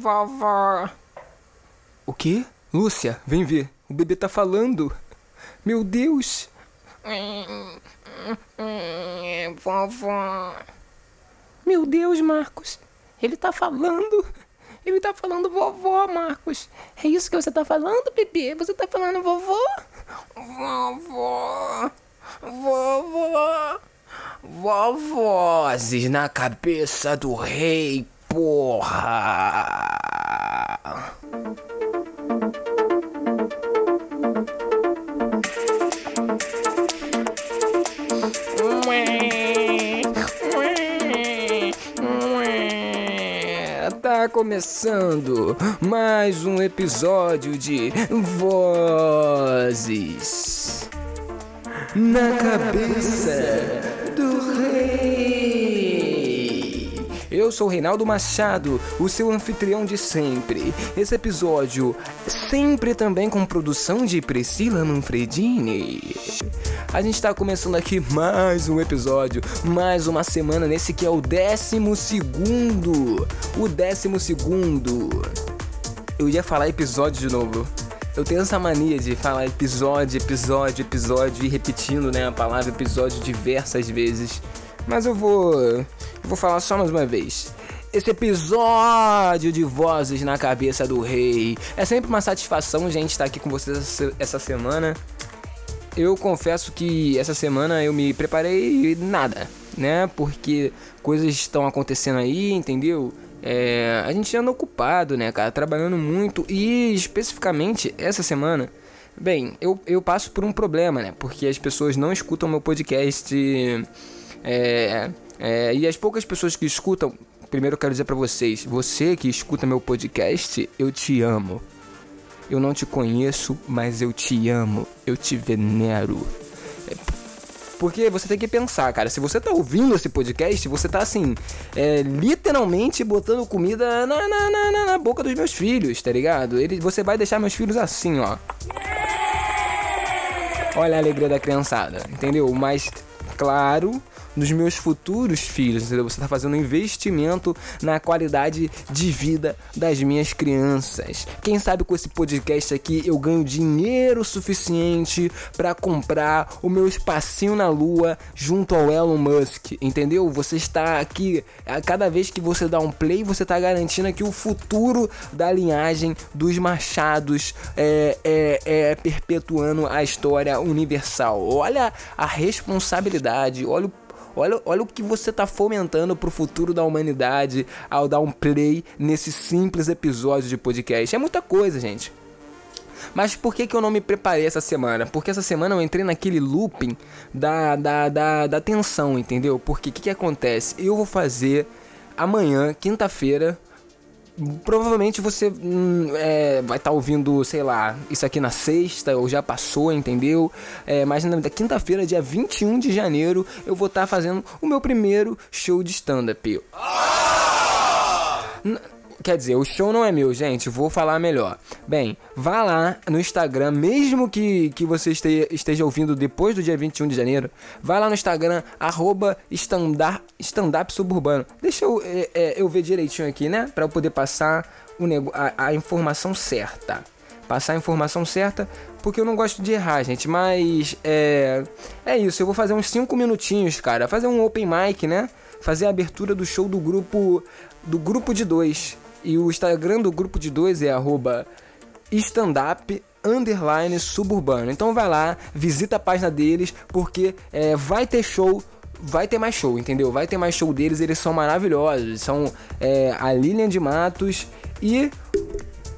Vovó. O quê? Lúcia, vem ver. O bebê tá falando. Meu Deus. Vovó. Meu Deus, Marcos. Ele tá falando. Ele tá falando vovó, Marcos. É isso que você tá falando, bebê? Você tá falando vovó? Vovó. Vovó. Vovozes na cabeça do rei, porra! Tá começando mais um episódio de Vozes na cabeça do rei. Eu sou Reinaldo Machado, o seu anfitrião de sempre. Esse episódio sempre também com produção de Priscila Manfredini. A gente tá começando aqui mais um episódio, mais uma semana nesse que é o décimo segundo. O décimo segundo. Eu ia falar episódio de novo. Eu tenho essa mania de falar episódio, episódio, episódio e repetindo, né, a palavra episódio diversas vezes. Mas eu vou, vou falar só mais uma vez. Esse episódio de Vozes na Cabeça do Rei. É sempre uma satisfação, gente, estar aqui com vocês essa semana. Eu confesso que essa semana eu me preparei nada, né? Porque coisas estão acontecendo aí, entendeu? É, a gente anda ocupado, né, cara? Trabalhando muito e especificamente essa semana. Bem, eu, eu passo por um problema, né? Porque as pessoas não escutam meu podcast. É, é, e as poucas pessoas que escutam, primeiro eu quero dizer para vocês: você que escuta meu podcast, eu te amo. Eu não te conheço, mas eu te amo. Eu te venero. É, porque você tem que pensar, cara. Se você tá ouvindo esse podcast, você tá assim, é, literalmente botando comida na, na, na, na, boca dos meus filhos, tá ligado? Ele, você vai deixar meus filhos assim, ó. Olha a alegria da criançada, entendeu? Mas, claro, nos meus futuros filhos, entendeu? Você está fazendo um investimento na qualidade de vida das minhas crianças. Quem sabe com esse podcast aqui eu ganho dinheiro suficiente para comprar o meu espacinho na lua junto ao Elon Musk, entendeu? Você está aqui, a cada vez que você dá um play, você está garantindo aqui o futuro da linhagem dos machados é, é, é perpetuando a história universal. Olha a responsabilidade, olha o Olha, olha o que você está fomentando para o futuro da humanidade ao dar um play nesse simples episódio de podcast. É muita coisa, gente. Mas por que, que eu não me preparei essa semana? Porque essa semana eu entrei naquele looping da, da, da, da tensão, entendeu? Porque o que, que acontece? Eu vou fazer amanhã, quinta-feira, provavelmente você hum, é, vai estar tá ouvindo, sei lá, isso aqui na sexta ou já passou, entendeu? É, mas na quinta-feira, dia 21 de janeiro, eu vou estar tá fazendo o meu primeiro show de stand-up. Ah! Quer dizer, o show não é meu, gente. Vou falar melhor. Bem, vá lá no Instagram, mesmo que, que você esteja, ouvindo depois do dia 21 de janeiro. Vá lá no Instagram, arroba stand-up suburbano. Deixa eu, é, é, eu ver direitinho aqui, né? Pra eu poder passar o a, a informação certa. Passar a informação certa, porque eu não gosto de errar, gente. Mas é, é isso. Eu vou fazer uns 5 minutinhos, cara. Fazer um open mic, né? Fazer a abertura do show do grupo do grupo de dois. E o Instagram do grupo de dois é arroba standup underline suburbano. Então vai lá, visita a página deles, porque é, vai ter show vai ter mais show, entendeu? Vai ter mais show deles, eles são maravilhosos. São é, a Lilian de Matos e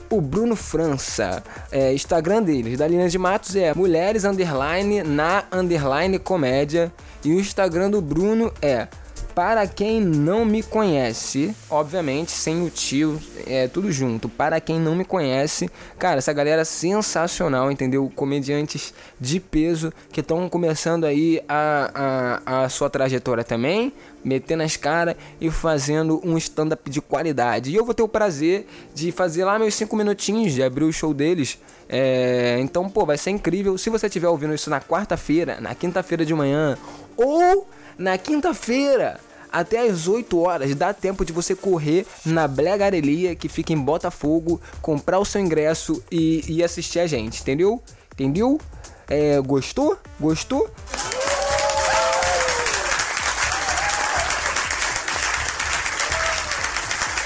o Bruno França. É, Instagram deles, da Lilian de Matos é mulheres underline na underline comédia. E o Instagram do Bruno é para quem não me conhece, obviamente sem o tio, é tudo junto. Para quem não me conhece, cara, essa galera sensacional, entendeu? Comediantes de peso que estão começando aí a, a, a sua trajetória também, metendo as caras e fazendo um stand-up de qualidade. E eu vou ter o prazer de fazer lá meus 5 minutinhos de abrir o show deles. É, então, pô, vai ser incrível. Se você estiver ouvindo isso na quarta-feira, na quinta-feira de manhã ou na quinta-feira, até as 8 horas dá tempo de você correr na Blegarelia, que fica em Botafogo, comprar o seu ingresso e, e assistir a gente, entendeu? Entendeu? É, gostou? Gostou?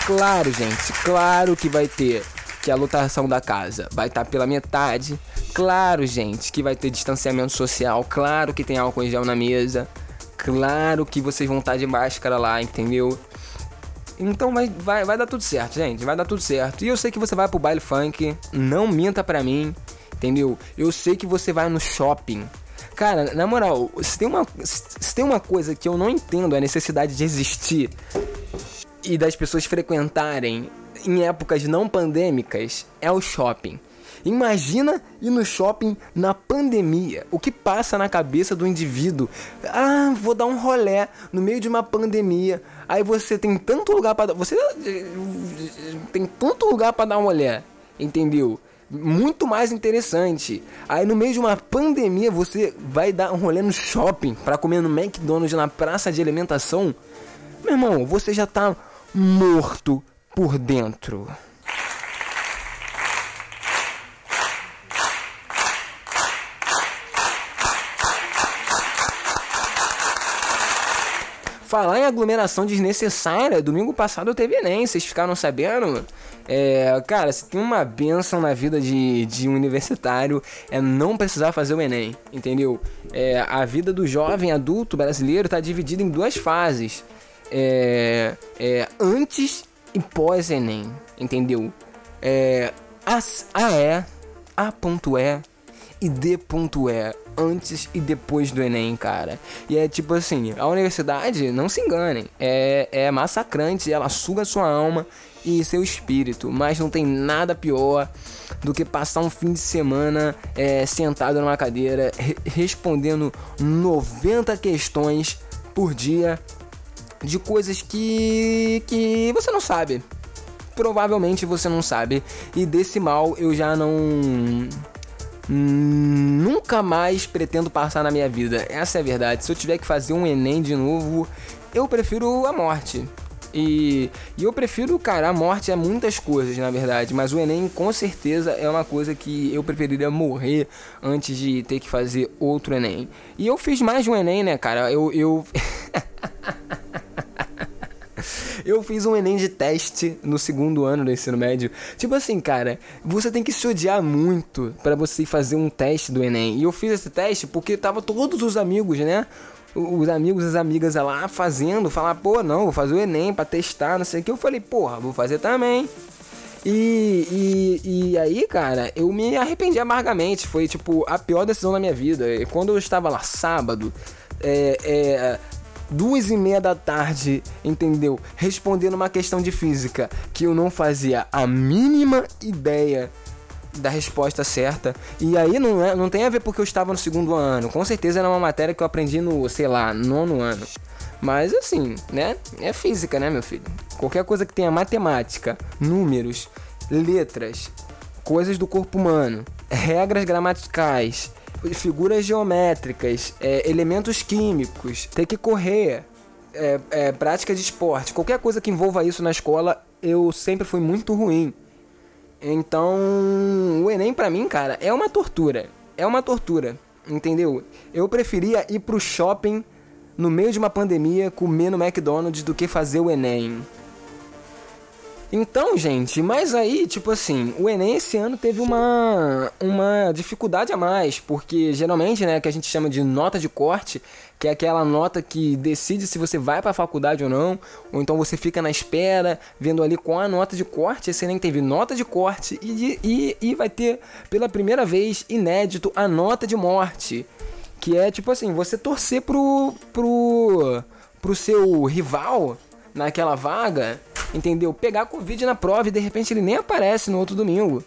Claro, gente, claro que vai ter que a lotação da casa vai estar tá pela metade. Claro, gente, que vai ter distanciamento social. Claro que tem álcool em gel na mesa. Claro que vocês vão estar de máscara lá, entendeu? Então vai, vai, vai dar tudo certo, gente. Vai dar tudo certo. E eu sei que você vai pro baile funk. Não minta pra mim, entendeu? Eu sei que você vai no shopping. Cara, na moral, se tem uma, se tem uma coisa que eu não entendo é a necessidade de existir e das pessoas frequentarem em épocas não pandêmicas é o shopping. Imagina ir no shopping na pandemia. O que passa na cabeça do indivíduo? Ah, vou dar um rolé no meio de uma pandemia. Aí você tem tanto lugar para você tem tanto lugar para dar um rolé, entendeu? Muito mais interessante. Aí no meio de uma pandemia você vai dar um rolê no shopping para comer no McDonald's na praça de alimentação. Meu irmão, você já tá morto por dentro. Falar em aglomeração desnecessária, domingo passado teve Enem, vocês ficaram sabendo? É, cara, se tem uma benção na vida de, de um universitário é não precisar fazer o Enem, entendeu? É, a vida do jovem adulto brasileiro está dividida em duas fases é, é, antes e pós-Enem, entendeu? É, as, AE, A.E e D.E, antes e depois do Enem, cara. E é tipo assim, a universidade, não se enganem, é, é massacrante, ela suga sua alma e seu espírito, mas não tem nada pior do que passar um fim de semana é, sentado numa cadeira re respondendo 90 questões por dia de coisas que que você não sabe. Provavelmente você não sabe. E desse mal eu já não nunca mais pretendo passar na minha vida. Essa é a verdade. Se eu tiver que fazer um ENEM de novo, eu prefiro a morte. E, e, eu prefiro, cara, a morte é muitas coisas, na verdade. Mas o Enem, com certeza, é uma coisa que eu preferiria morrer antes de ter que fazer outro Enem. E eu fiz mais de um Enem, né, cara? Eu. eu... Eu fiz um Enem de teste no segundo ano do ensino médio. Tipo assim, cara, você tem que se odiar muito para você fazer um teste do Enem. E eu fiz esse teste porque tava todos os amigos, né? Os amigos as amigas lá fazendo, falar, pô, não, vou fazer o Enem pra testar, não sei o que. Eu falei, porra, vou fazer também. E, e, e, aí, cara, eu me arrependi amargamente. Foi, tipo, a pior decisão da minha vida. E quando eu estava lá sábado, é, é, duas e meia da tarde, entendeu? Respondendo uma questão de física que eu não fazia a mínima ideia da resposta certa. E aí não, é, não tem a ver porque eu estava no segundo ano. Com certeza era uma matéria que eu aprendi no, sei lá, nono ano. Mas assim, né? É física, né, meu filho? Qualquer coisa que tenha matemática, números, letras, coisas do corpo humano, regras gramaticais, figuras geométricas, é, elementos químicos, ter que correr, é, é, prática de esporte, qualquer coisa que envolva isso na escola, eu sempre fui muito ruim. Então, o Enem para mim, cara, é uma tortura. É uma tortura, entendeu? Eu preferia ir pro shopping no meio de uma pandemia comer no McDonald's do que fazer o Enem. Então, gente, mas aí, tipo assim, o Enem esse ano teve uma, uma dificuldade a mais, porque geralmente, né, que a gente chama de nota de corte, que é aquela nota que decide se você vai para a faculdade ou não, ou então você fica na espera, vendo ali com a nota de corte. Esse Enem teve nota de corte e, e, e vai ter, pela primeira vez, inédito, a nota de morte, que é tipo assim, você torcer pro, pro, pro seu rival naquela vaga entendeu? Pegar Covid na prova e de repente ele nem aparece no outro domingo.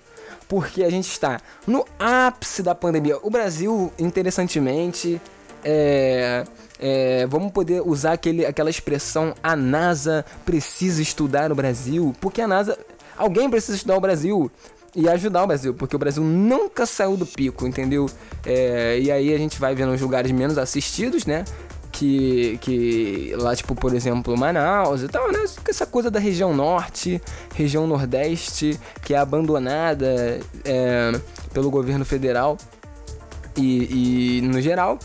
Porque a gente está no ápice da pandemia. O Brasil, interessantemente, é, é, vamos poder usar aquele, aquela expressão: a NASA precisa estudar o Brasil. Porque a NASA. Alguém precisa estudar o Brasil e ajudar o Brasil, porque o Brasil nunca saiu do pico, entendeu? É, e aí a gente vai vendo os lugares menos assistidos, né? Que, que lá, tipo, por exemplo, Manaus e tal, né? Essa coisa da região norte, região nordeste, que é abandonada é, pelo governo federal e, e no geral.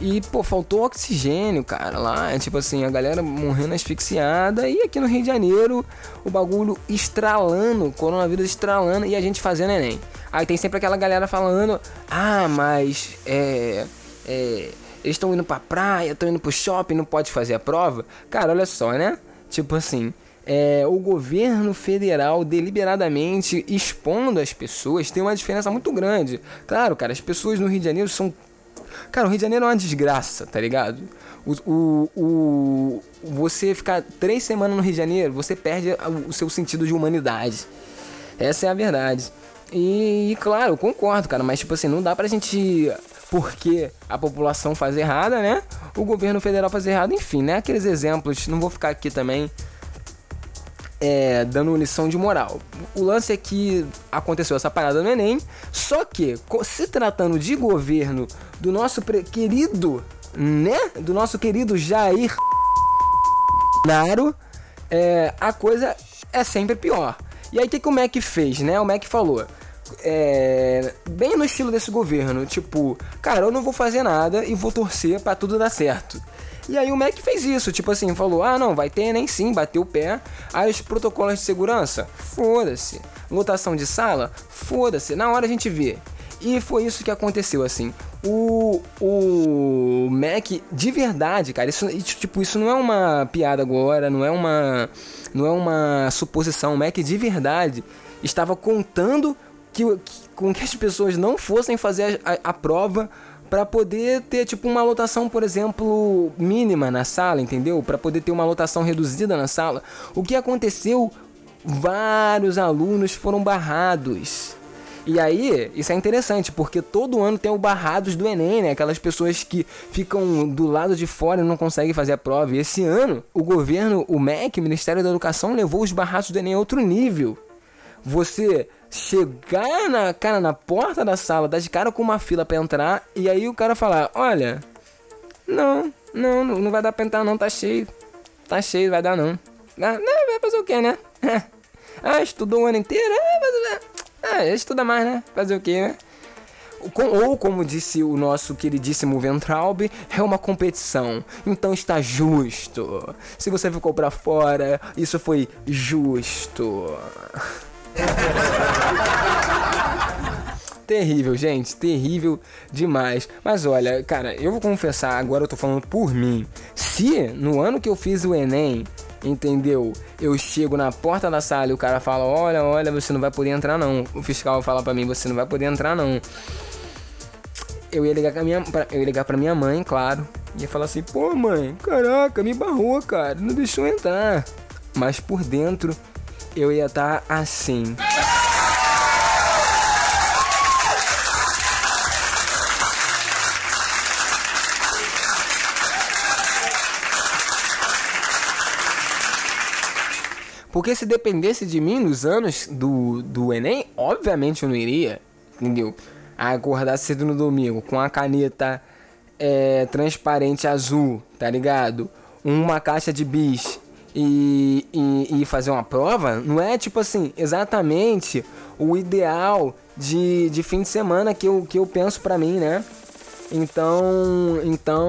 E, pô, faltou oxigênio, cara, lá. É tipo assim, a galera morrendo asfixiada. E aqui no Rio de Janeiro, o bagulho estralando, coronavírus estralando e a gente fazendo Enem. Aí tem sempre aquela galera falando: ah, mas é. é eles estão indo pra praia, estão indo pro shopping, não pode fazer a prova. Cara, olha só, né? Tipo assim, é, o governo federal deliberadamente expondo as pessoas tem uma diferença muito grande. Claro, cara, as pessoas no Rio de Janeiro são Cara, o Rio de Janeiro é uma desgraça, tá ligado? O, o, o, você ficar três semanas no Rio de Janeiro, você perde o seu sentido de humanidade. Essa é a verdade. E, e, claro, concordo, cara, mas tipo assim, não dá pra gente. Porque a população faz errada, né? O governo federal faz errado, enfim, né? Aqueles exemplos, não vou ficar aqui também é, dando lição de moral. O lance é que aconteceu essa parada no Enem, só que, se tratando de governo do nosso querido, né? Do nosso querido Jair Naro, é, a coisa é sempre pior. E aí o que, que o MEC fez, né? O MEC falou. É, bem no estilo desse governo, tipo, cara, eu não vou fazer nada e vou torcer para tudo dar certo. E aí o Mac fez isso, tipo assim, falou: ah, não, vai ter nem sim, bateu o pé. Aí os protocolos de segurança, foda-se. Lotação de sala, foda-se. Na hora a gente vê. E foi isso que aconteceu, assim. O, o Mac, de verdade, cara, isso, tipo, isso não é uma piada agora, não é uma, não é uma suposição. O Mac, de verdade, estava contando que, que com que as pessoas não fossem fazer a, a, a prova para poder ter tipo uma lotação, por exemplo, mínima na sala, entendeu? Para poder ter uma lotação reduzida na sala. O que aconteceu? Vários alunos foram barrados. E aí, isso é interessante, porque todo ano tem o barrados do Enem, né? Aquelas pessoas que ficam do lado de fora e não conseguem fazer a prova. E esse ano, o governo, o MEC, o Ministério da Educação, levou os barrados do Enem a outro nível. Você chegar na cara na porta da sala, de cara com uma fila para entrar e aí o cara falar: "Olha, não, não, não vai dar pra entrar não, tá cheio. Tá cheio, vai dar não". Ah, não, vai fazer o quê, né? ah, estudou o ano inteiro? Ah, ah estuda mais, né? Fazer o quê, né? Ou, como disse o nosso queridíssimo Ventralbe, é uma competição, então está justo. Se você ficou para fora, isso foi justo. terrível, gente, terrível demais. Mas olha, cara, eu vou confessar, agora eu tô falando por mim. Se no ano que eu fiz o Enem, entendeu? Eu chego na porta da sala e o cara fala: Olha, olha, você não vai poder entrar, não. O fiscal fala para mim: Você não vai poder entrar, não. Eu ia ligar pra minha, pra, eu ia ligar pra minha mãe, claro. Ia falar assim: Pô, mãe, caraca, me barrou, cara, não deixou entrar. Mas por dentro eu ia estar tá assim. Porque se dependesse de mim nos anos do, do Enem, obviamente eu não iria, entendeu? Acordar cedo no domingo com a caneta é, transparente azul, tá ligado? Uma caixa de bis e, e, e, fazer uma prova, não é tipo assim, exatamente o ideal de, de fim de semana que eu, que eu penso pra mim, né? Então, então,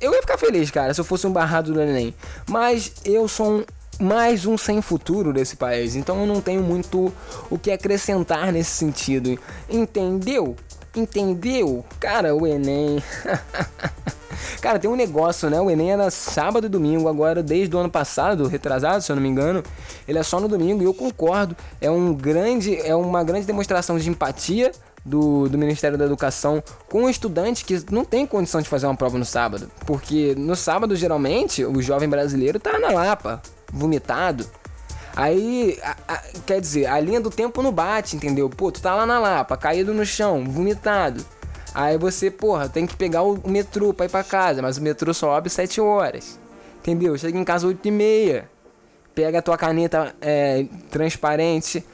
eu ia ficar feliz, cara, se eu fosse um barrado do Enem. Mas eu sou um, mais um sem futuro desse país, então eu não tenho muito o que acrescentar nesse sentido. Entendeu? Entendeu? Cara, o Enem. Cara, tem um negócio, né? O Enem era sábado e domingo, agora desde o ano passado, retrasado, se eu não me engano, ele é só no domingo e eu concordo. É um grande, é uma grande demonstração de empatia do, do Ministério da Educação com um estudante que não tem condição de fazer uma prova no sábado. Porque no sábado, geralmente, o jovem brasileiro tá na Lapa, vomitado. Aí, a, a, quer dizer, a linha do tempo não bate, entendeu? Pô, tu tá lá na Lapa, caído no chão, vomitado. Aí você, porra, tem que pegar o metrô pra ir pra casa, mas o metrô só abre 7 horas. Entendeu? Chega em casa 8 e meia. Pega a tua caneta é, transparente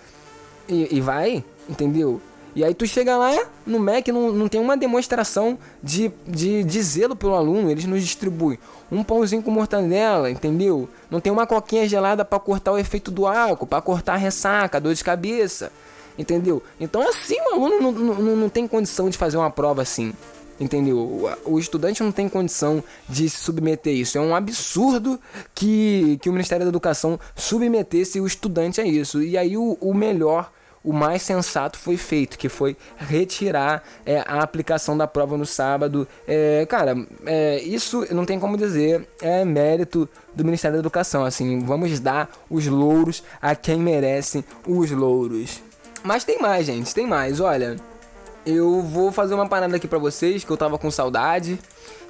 e, e vai, entendeu? E aí tu chega lá no MEC, não, não tem uma demonstração de, de, de zelo pelo aluno, eles nos distribuem um pãozinho com mortadela, entendeu? Não tem uma coquinha gelada para cortar o efeito do álcool, para cortar a ressaca, a dor de cabeça, entendeu? Então assim o aluno não, não, não tem condição de fazer uma prova assim. Entendeu? O, estudante não tem condição de se submeter a isso. É um absurdo que, que o Ministério da Educação submetesse o estudante a isso. E aí o, o melhor o mais sensato foi feito, que foi retirar é, a aplicação da prova no sábado. É, cara, é, isso não tem como dizer, é mérito do Ministério da Educação. Assim, vamos dar os louros a quem merece os louros. Mas tem mais, gente, tem mais. Olha, eu vou fazer uma parada aqui pra vocês que eu tava com saudade,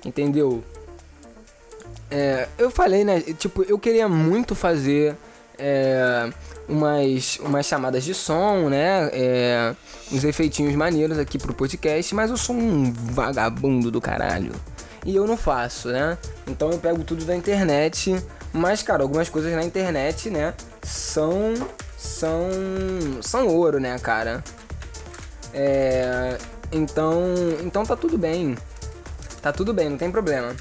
entendeu? É, eu falei, né? Tipo, eu queria muito fazer é, umas, umas chamadas de som, né? É, uns efeitinhos maneiros aqui pro podcast, mas eu sou um vagabundo do caralho. E eu não faço, né? Então eu pego tudo da internet. Mas, cara, algumas coisas na internet, né? São. São. São ouro, né, cara? É. Então. Então tá tudo bem. Tá tudo bem, não tem problema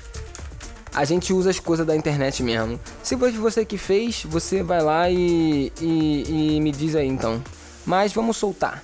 a gente usa as coisas da internet mesmo. Se foi você que fez, você vai lá e, e, e me diz aí então. Mas vamos soltar.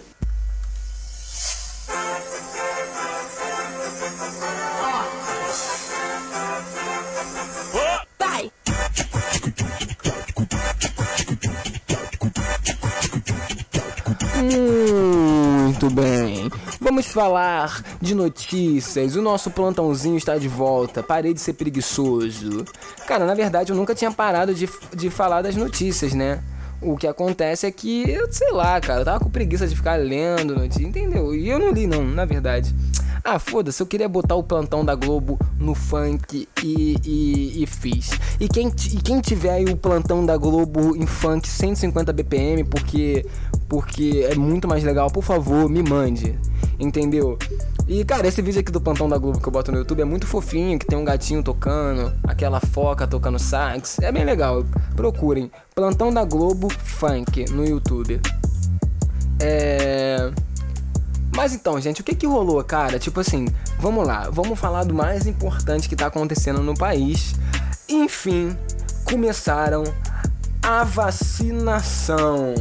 Vamos falar de notícias. O nosso plantãozinho está de volta. Parei de ser preguiçoso. Cara, na verdade eu nunca tinha parado de, de falar das notícias, né? O que acontece é que, eu sei lá, cara, eu tava com preguiça de ficar lendo notícias, entendeu? E eu não li, não, na verdade. Ah, foda-se, eu queria botar o plantão da Globo no funk e, e, e fiz. E quem, e quem tiver aí o plantão da Globo em funk 150 BPM, porque, porque é muito mais legal, por favor, me mande. Entendeu? E, cara, esse vídeo aqui do plantão da Globo que eu boto no YouTube é muito fofinho, que tem um gatinho tocando, aquela foca tocando sax. É bem legal. Procurem. Plantão da Globo Funk no YouTube. É. Mas então, gente, o que que rolou, cara? Tipo assim, vamos lá, vamos falar do mais importante que tá acontecendo no país. Enfim, começaram a vacinação.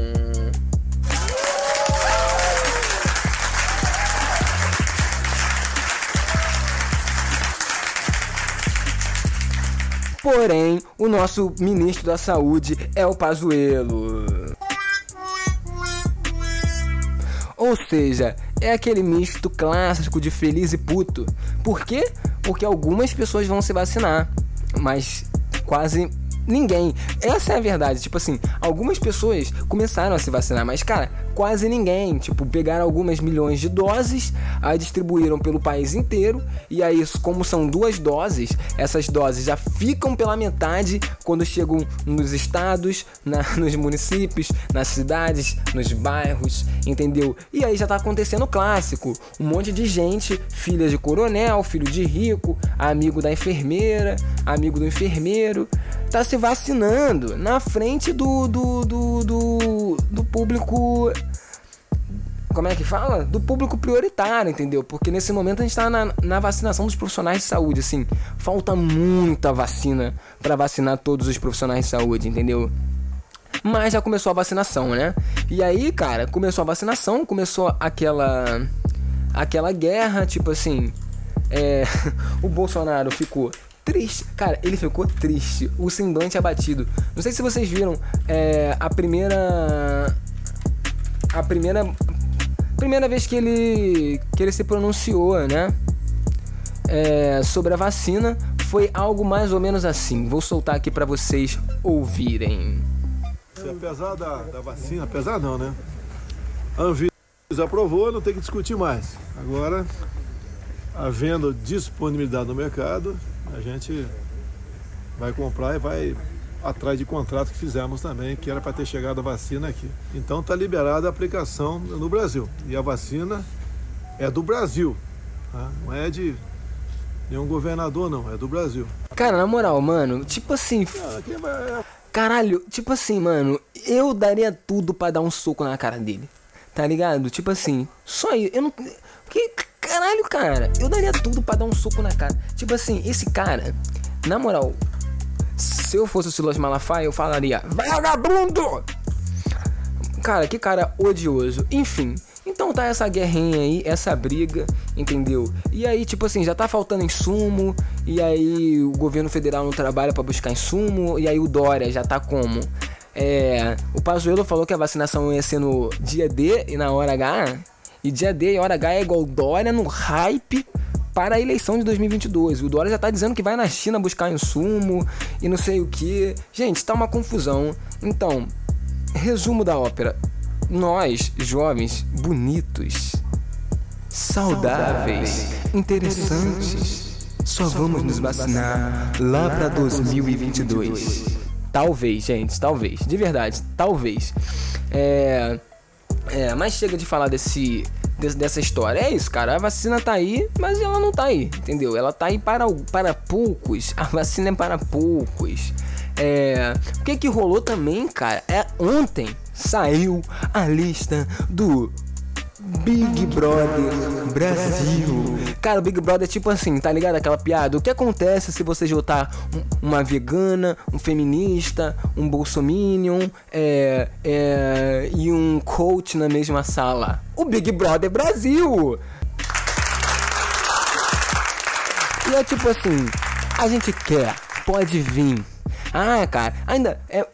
Porém, o nosso ministro da Saúde é o Pazuello. Ou seja, é aquele misto clássico de feliz e puto. Por quê? Porque algumas pessoas vão se vacinar, mas quase ninguém. Essa é a verdade. Tipo assim, algumas pessoas começaram a se vacinar, mas cara, quase ninguém. Tipo, pegaram algumas milhões de doses, aí distribuíram pelo país inteiro, e aí, como são duas doses, essas doses já ficam pela metade quando chegam nos estados, na, nos municípios, nas cidades, nos bairros, entendeu? E aí já tá acontecendo o clássico: um monte de gente, filha de coronel, filho de rico, amigo da enfermeira, amigo do enfermeiro, tá se vacinando na frente do, do, do, do, do público como é que fala? Do público prioritário, entendeu? Porque nesse momento a gente tá na, na vacinação dos profissionais de saúde, assim. Falta muita vacina para vacinar todos os profissionais de saúde, entendeu? Mas já começou a vacinação, né? E aí, cara, começou a vacinação, começou aquela. aquela guerra, tipo assim. É, o Bolsonaro ficou triste. Cara, ele ficou triste. O semblante abatido. Não sei se vocês viram é, a primeira. A primeira. Primeira vez que ele. que ele se pronunciou, né? É, sobre a vacina. Foi algo mais ou menos assim. Vou soltar aqui para vocês ouvirem. Apesar da, da vacina, apesar não, né? A Anvisa aprovou, não tem que discutir mais. Agora, havendo disponibilidade no mercado, a gente vai comprar e vai atrás de contrato que fizemos também, que era para ter chegado a vacina aqui. Então está liberada a aplicação no Brasil. E a vacina é do Brasil, tá? não é de nenhum governador, não, é do Brasil. Cara, na moral, mano, tipo assim. Caralho, tipo assim, mano, eu daria tudo para dar um soco na cara dele. Tá ligado? Tipo assim, só isso. Eu não. Que caralho, cara. Eu daria tudo pra dar um soco na cara. Tipo assim, esse cara, na moral, se eu fosse o Silas Malafaia, eu falaria: Vagabundo! Cara, que cara odioso. Enfim. Então tá essa guerrinha aí, essa briga, entendeu? E aí, tipo assim, já tá faltando insumo, e aí o governo federal não trabalha para buscar insumo, e aí o Dória já tá como? É, o Pazuello falou que a vacinação ia ser no dia D e na hora H, e dia D e hora H é igual Dória no hype para a eleição de 2022. O Dória já tá dizendo que vai na China buscar insumo e não sei o que. Gente, tá uma confusão. Então, resumo da ópera nós, jovens, bonitos, saudáveis, interessantes, só vamos nos vacinar lá para 2022. Talvez, gente, talvez, de verdade, talvez. É, é, mas chega de falar desse, dessa história. É isso, cara. A vacina tá aí, mas ela não tá aí, entendeu? Ela tá aí para, para poucos. A vacina é para poucos. É, o que que rolou também, cara? É ontem saiu a lista do Big Brother Brasil. Cara, o Big Brother é tipo assim, tá ligado? Aquela piada. O que acontece se você juntar um, uma vegana, um feminista, um bolsominion é, é, e um coach na mesma sala? O Big Brother Brasil! E é tipo assim, a gente quer, pode vir. Ah, cara, ainda é,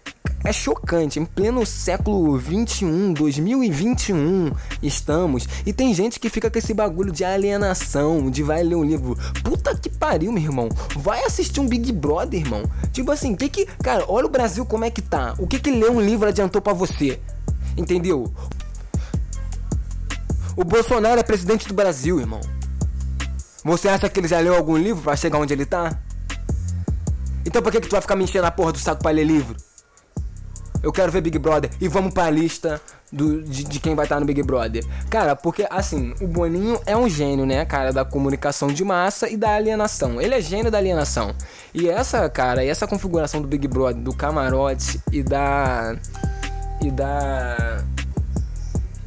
é chocante, em pleno século 21, 2021 estamos, e tem gente que fica com esse bagulho de alienação, de vai ler um livro. Puta que pariu, meu irmão. Vai assistir um Big Brother, irmão. Tipo assim, que que, cara, olha o Brasil como é que tá. O que que ler um livro adiantou para você? Entendeu? O Bolsonaro é presidente do Brasil, irmão. Você acha que ele já leu algum livro para chegar onde ele tá? Então por que, que tu vai ficar me enchendo a porra do saco pra ler livro? Eu quero ver Big Brother e vamos pra lista do, de, de quem vai estar no Big Brother. Cara, porque assim, o Boninho é um gênio, né, cara, da comunicação de massa e da alienação. Ele é gênio da alienação. E essa, cara, essa configuração do Big Brother, do camarote e da. E da.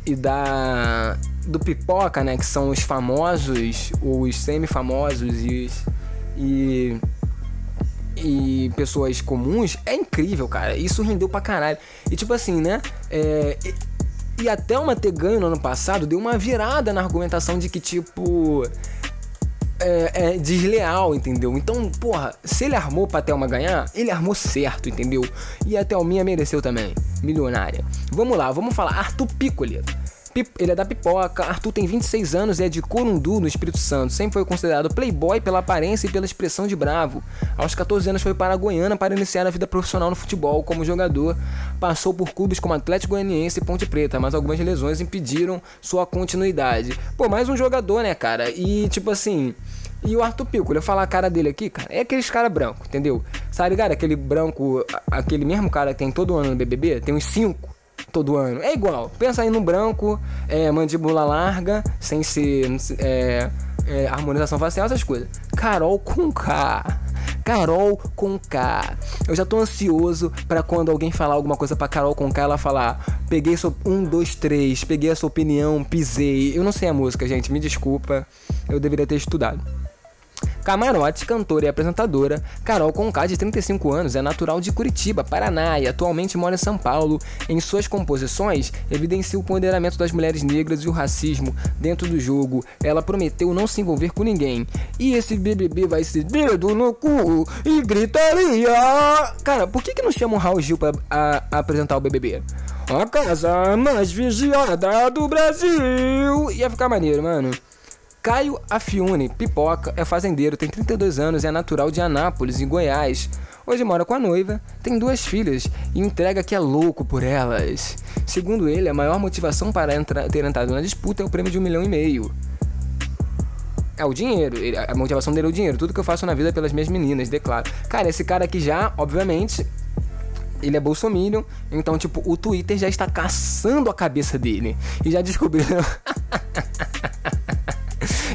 E da. Do pipoca, né? Que são os famosos, os semi-famosos e. E e pessoas comuns é incrível, cara. Isso rendeu pra caralho. E tipo assim, né? É, e, e até o Mate ganho no ano passado deu uma virada na argumentação de que, tipo. É, é, desleal, entendeu? Então, porra, se ele armou pra Thelma ganhar, ele armou certo, entendeu? E a Thelminha mereceu também, milionária. Vamos lá, vamos falar. Arthur Piccoli. Ele é da pipoca. Arthur tem 26 anos e é de Corundu, no Espírito Santo. Sempre foi considerado playboy pela aparência e pela expressão de bravo. Aos 14 anos foi para a Goiânia para iniciar a vida profissional no futebol como jogador. Passou por clubes como Atlético Goianiense e Ponte Preta, mas algumas lesões impediram sua continuidade. Pô, mais um jogador, né, cara? E tipo assim. E o Arthur Pico, eu falar a cara dele aqui, cara, é aqueles cara branco, entendeu? Sabe ligado? Aquele branco, aquele mesmo cara que tem todo ano no BBB, tem uns cinco todo ano. É igual. Pensa aí no branco, é, mandíbula larga, sem ser é, é, harmonização facial, essas coisas. Carol com K. Carol com K. Eu já tô ansioso para quando alguém falar alguma coisa para Carol com K, ela falar: peguei sua. Um, dois, três, peguei a sua opinião, pisei. Eu não sei a música, gente, me desculpa. Eu deveria ter estudado. Camarote, cantora e apresentadora, Carol Conká, de 35 anos, é natural de Curitiba, Paraná e atualmente mora em São Paulo. Em suas composições, evidencia o ponderamento das mulheres negras e o racismo dentro do jogo. Ela prometeu não se envolver com ninguém. E esse BBB vai ser dedo no cu e gritaria. Cara, por que, que não chamam Raul Gil pra a, a apresentar o BBB? A casa mais vigiada do Brasil! Ia ficar maneiro, mano. Caio Afiune, pipoca, é fazendeiro, tem 32 anos e é natural de Anápolis, em Goiás. Hoje mora com a noiva, tem duas filhas e entrega que é louco por elas. Segundo ele, a maior motivação para ter entrado na disputa é o prêmio de um milhão e meio. É o dinheiro, a motivação dele é o dinheiro. Tudo que eu faço na vida é pelas minhas meninas, declaro. Cara, esse cara aqui já, obviamente, ele é bolsominion, então, tipo, o Twitter já está caçando a cabeça dele. E já descobriram.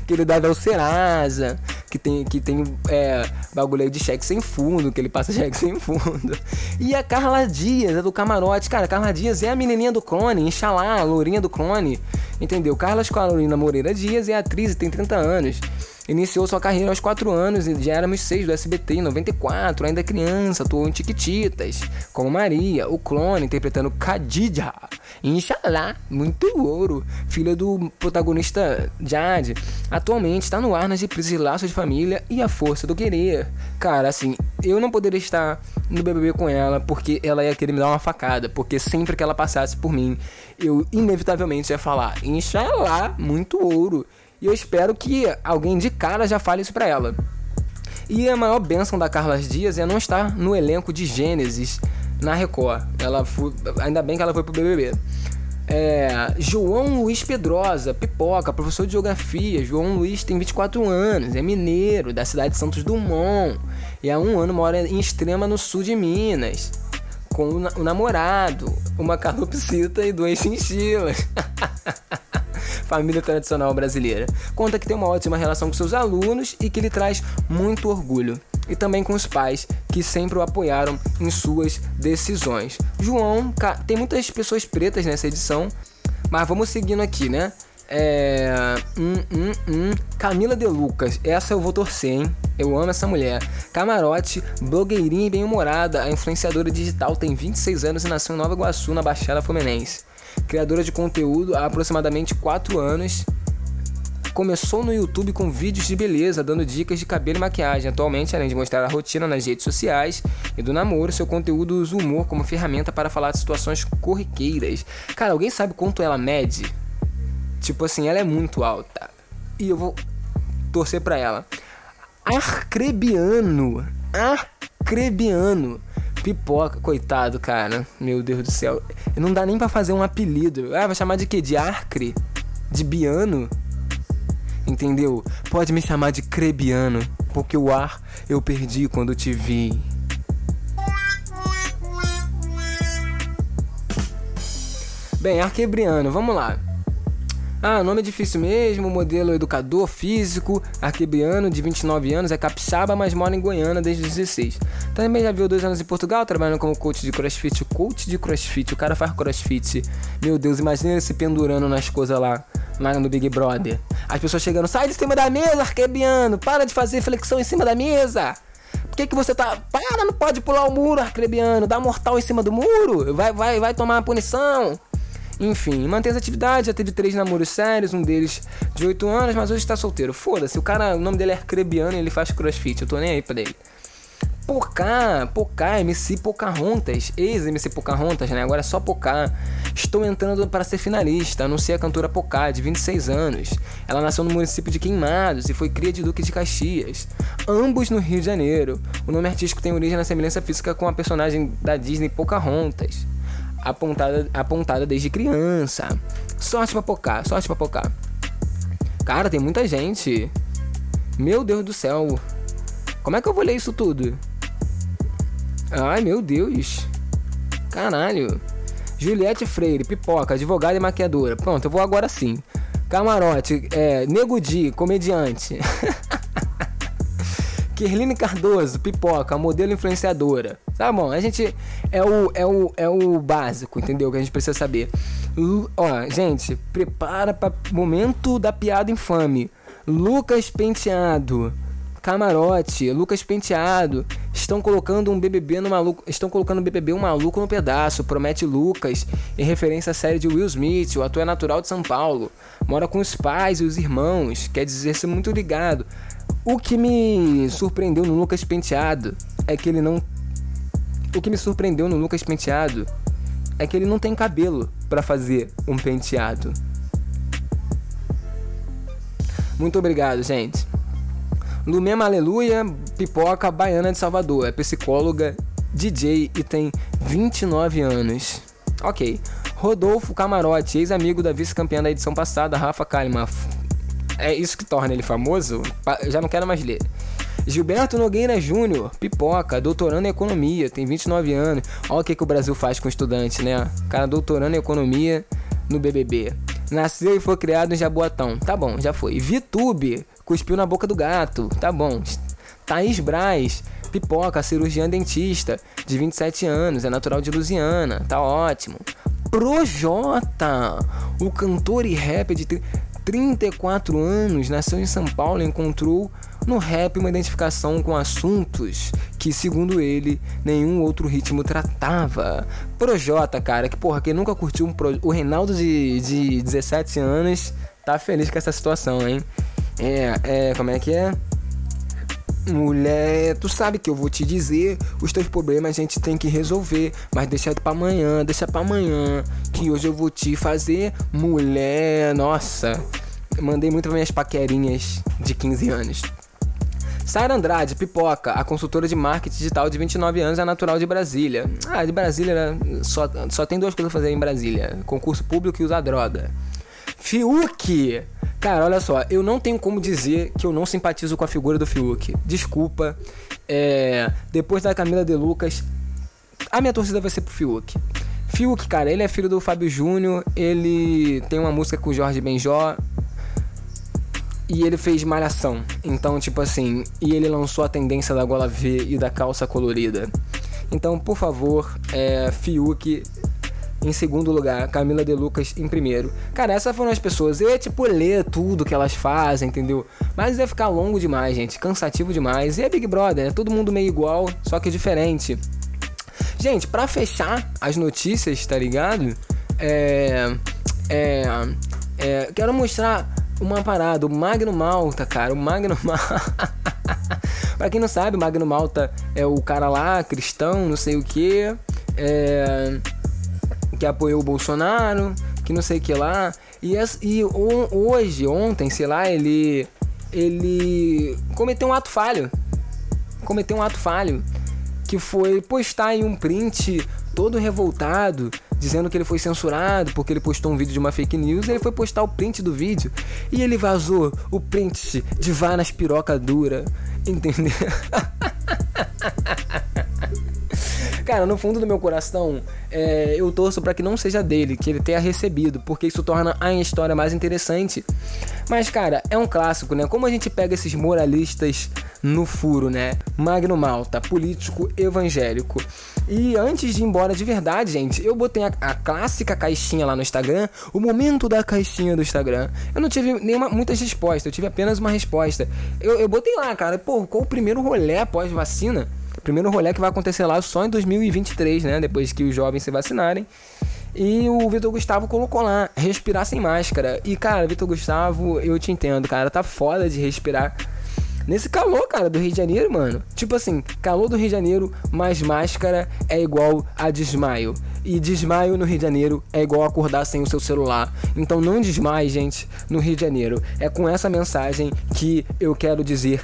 que ele dava ao Serasa, que tem, que tem é, bagulho de cheque sem fundo, que ele passa cheque sem fundo. E a Carla Dias, é do camarote. Cara, a Carla Dias é a menininha do clone, Inxalá, a lourinha do clone. Entendeu? Carla Carolina Moreira Dias é atriz e tem 30 anos. Iniciou sua carreira aos 4 anos e já éramos 6 do SBT em 94, ainda criança, atuou em Tiquititas, como Maria, o clone, interpretando Khadija. Inshallah, muito ouro, filha do protagonista Jade. Atualmente está no ar nas reprises de Laços de Família e A Força do Querer. Cara, assim, eu não poderia estar no BBB com ela porque ela ia querer me dar uma facada, porque sempre que ela passasse por mim, eu inevitavelmente ia falar, Inshallah, muito ouro. E eu espero que alguém de cara já fale isso pra ela. E a maior bênção da Carla Dias é não estar no elenco de Gênesis na Record. Ela foi, ainda bem que ela foi pro BBB. É, João Luiz Pedrosa, pipoca, professor de geografia. João Luiz tem 24 anos, é mineiro da cidade de Santos Dumont. E há um ano mora em Extrema, no sul de Minas. Com o, namorado, uma calopsita e dois chinchilas. família tradicional brasileira. Conta que tem uma ótima relação com seus alunos e que lhe traz muito orgulho. E também com os pais que sempre o apoiaram em suas decisões. João, tem muitas pessoas pretas nessa edição, mas vamos seguindo aqui, né? É. Hum, hum, hum. Camila De Lucas, essa eu vou torcer, hein? Eu amo essa mulher. Camarote, blogueirinha e bem-humorada, a influenciadora digital tem 26 anos e nasceu em Nova Iguaçu, na Baixada Fluminense criadora de conteúdo há aproximadamente 4 anos. Começou no YouTube com vídeos de beleza, dando dicas de cabelo e maquiagem. Atualmente, além de mostrar a rotina nas redes sociais e do namoro, seu conteúdo usa o humor como ferramenta para falar de situações corriqueiras. Cara, alguém sabe quanto ela mede? Tipo assim, ela é muito alta. E eu vou torcer pra ela. Arcrebiano. Arcrebiano Pipoca, coitado, cara. Meu Deus do céu. Não dá nem para fazer um apelido. Ah, vai chamar de quê? De Arcre? De Biano? Entendeu? Pode me chamar de Crebiano, porque o ar eu perdi quando te vi. Bem, Arquebriano, vamos lá. Ah, nome é difícil mesmo, modelo educador físico, arquebiano, de 29 anos, é capixaba, mas mora em Goiânia desde os 16. Também já viu dois anos em Portugal, trabalhando como coach de crossfit. Coach de crossfit, o cara faz crossfit. Meu Deus, imagina ele se pendurando nas coisas lá, lá no Big Brother. As pessoas chegando, sai de cima da mesa, arquebiano, para de fazer flexão em cima da mesa. Por que, que você tá. Para, não pode pular o muro, arcrebiano. Dá mortal em cima do muro. Vai, vai, vai tomar punição. Enfim, mantém as atividades, já teve três namoros sérios, um deles de 8 anos, mas hoje está solteiro. Foda-se, o cara, o nome dele é Crebiano e ele faz crossfit, eu tô nem aí pra ele. Pocá, Pocá, MC Pocahontas, ex-MC Pocahontas, né? Agora é só Pocá. Estou entrando para ser finalista, anunciei a cantora Pocá, de 26 anos. Ela nasceu no município de Queimados e foi cria de Duque de Caxias, ambos no Rio de Janeiro. O nome artístico tem origem na semelhança física com a personagem da Disney Pocahontas apontada, apontada desde criança. Sorte pra pocar, sorte pra pocar. Cara, tem muita gente. Meu Deus do céu. Como é que eu vou ler isso tudo? Ai, meu Deus. Caralho. Juliette Freire, pipoca, advogada e maquiadora. Pronto, eu vou agora sim. Camarote, é, Nego Di, comediante. Kerline Cardoso, pipoca, modelo influenciadora. Tá bom, a gente é o, é o, é o básico, entendeu? Que a gente precisa saber. L ó, gente, prepara para momento da piada infame. Lucas Penteado, camarote, Lucas Penteado, estão colocando um BBB no maluco, estão colocando um BBB um maluco no pedaço, promete Lucas, em referência à série de Will Smith, o ator é natural de São Paulo, mora com os pais e os irmãos, quer dizer ser muito ligado. O que me surpreendeu no Lucas Penteado é que ele não. O que me surpreendeu no Lucas Penteado é que ele não tem cabelo para fazer um penteado. Muito obrigado, gente. Lumema Aleluia, pipoca baiana de Salvador, é psicóloga, DJ e tem 29 anos. Ok. Rodolfo Camarote, ex-amigo da vice-campeã da edição passada, Rafa Kalimann, é isso que torna ele famoso? Já não quero mais ler. Gilberto Nogueira Júnior, pipoca, doutorando em economia, tem 29 anos. Olha o que, que o Brasil faz com estudante, né? Cara, doutorando em economia no BBB. Nasceu e foi criado em Jaboatão. Tá bom, já foi. Vitube, cuspiu na boca do gato. Tá bom. Thaís Braz, pipoca, cirurgiã dentista, de 27 anos, é natural de Lusiana. Tá ótimo. Projota, o cantor e rapper de 34 anos, nasceu em São Paulo e encontrou no rap uma identificação com assuntos que, segundo ele, nenhum outro ritmo tratava. Projota, cara, que porra, quem nunca curtiu um pro... o Reinaldo de, de 17 anos tá feliz com essa situação, hein? É, é, como é que é? Mulher, tu sabe que eu vou te dizer, os teus problemas a gente tem que resolver, mas deixa pra amanhã, deixa pra amanhã, que hoje eu vou te fazer, mulher, nossa. Mandei muito pra minhas paquerinhas de 15 anos. Sara Andrade, pipoca, a consultora de marketing digital de 29 anos, é natural de Brasília. Ah, de Brasília só, só tem duas coisas a fazer em Brasília: concurso público e usar droga. Fiuk! Cara, olha só, eu não tenho como dizer que eu não simpatizo com a figura do Fiuk. Desculpa. É, depois da Camila De Lucas, a minha torcida vai ser pro Fiuk. Fiuk, cara, ele é filho do Fábio Júnior, ele tem uma música com o Jorge Benjó e ele fez Malhação. Então, tipo assim, e ele lançou a tendência da gola V e da calça colorida. Então, por favor, é, Fiuk em segundo lugar, Camila De Lucas em primeiro. Cara, essas foram as pessoas. Eu ia, tipo, ler tudo que elas fazem, entendeu? Mas ia ficar longo demais, gente. Cansativo demais. E é Big Brother, é todo mundo meio igual, só que diferente. Gente, para fechar as notícias, tá ligado? É. É. é quero mostrar uma parada. O Magno Malta, cara. O Magno Malta. pra quem não sabe, o Magno Malta é o cara lá, cristão, não sei o que. É que apoiou o Bolsonaro, que não sei o que lá. E, e hoje, ontem, sei lá, ele. Ele cometeu um ato falho. Cometeu um ato falho. Que foi postar aí um print todo revoltado, dizendo que ele foi censurado porque ele postou um vídeo de uma fake news. Ele foi postar o print do vídeo e ele vazou o print de vá nas piroca dura. Entendeu? Cara, no fundo do meu coração, é, eu torço para que não seja dele, que ele tenha recebido, porque isso torna a história mais interessante. Mas, cara, é um clássico, né? Como a gente pega esses moralistas no furo, né? Magno Malta, político evangélico. E antes de ir embora de verdade, gente, eu botei a, a, clássica caixinha lá no Instagram, o momento da caixinha do Instagram. Eu não tive nenhuma, muitas respostas, eu tive apenas uma resposta. Eu, eu botei lá, cara, pô, qual o primeiro rolê após vacina? primeiro rolê que vai acontecer lá só em 2023, né? Depois que os jovens se vacinarem. E o Vitor Gustavo colocou lá, respirar sem máscara. E, cara, Vitor Gustavo, eu te entendo, cara, tá foda de respirar nesse calor, cara, do Rio de Janeiro, mano. Tipo assim, calor do Rio de Janeiro mais máscara é igual a desmaio. E desmaio no Rio de Janeiro é igual acordar sem o seu celular. Então não desmaie, gente, no Rio de Janeiro. É com essa mensagem que eu quero dizer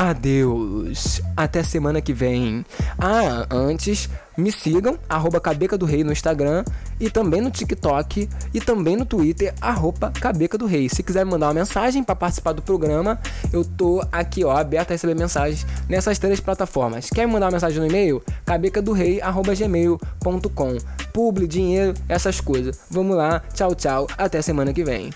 adeus. Até semana que vem. Ah, antes, me sigam, arroba Cabeca do Rei no Instagram e também no TikTok e também no Twitter, arroba Cabeca do Rei. Se quiser me mandar uma mensagem para participar do programa, eu tô aqui, ó, aberto a receber mensagens nessas três plataformas. Quer me mandar uma mensagem no e-mail? cabecadorei.gmail.com Publi, dinheiro, essas coisas. Vamos lá, tchau, tchau, até semana que vem.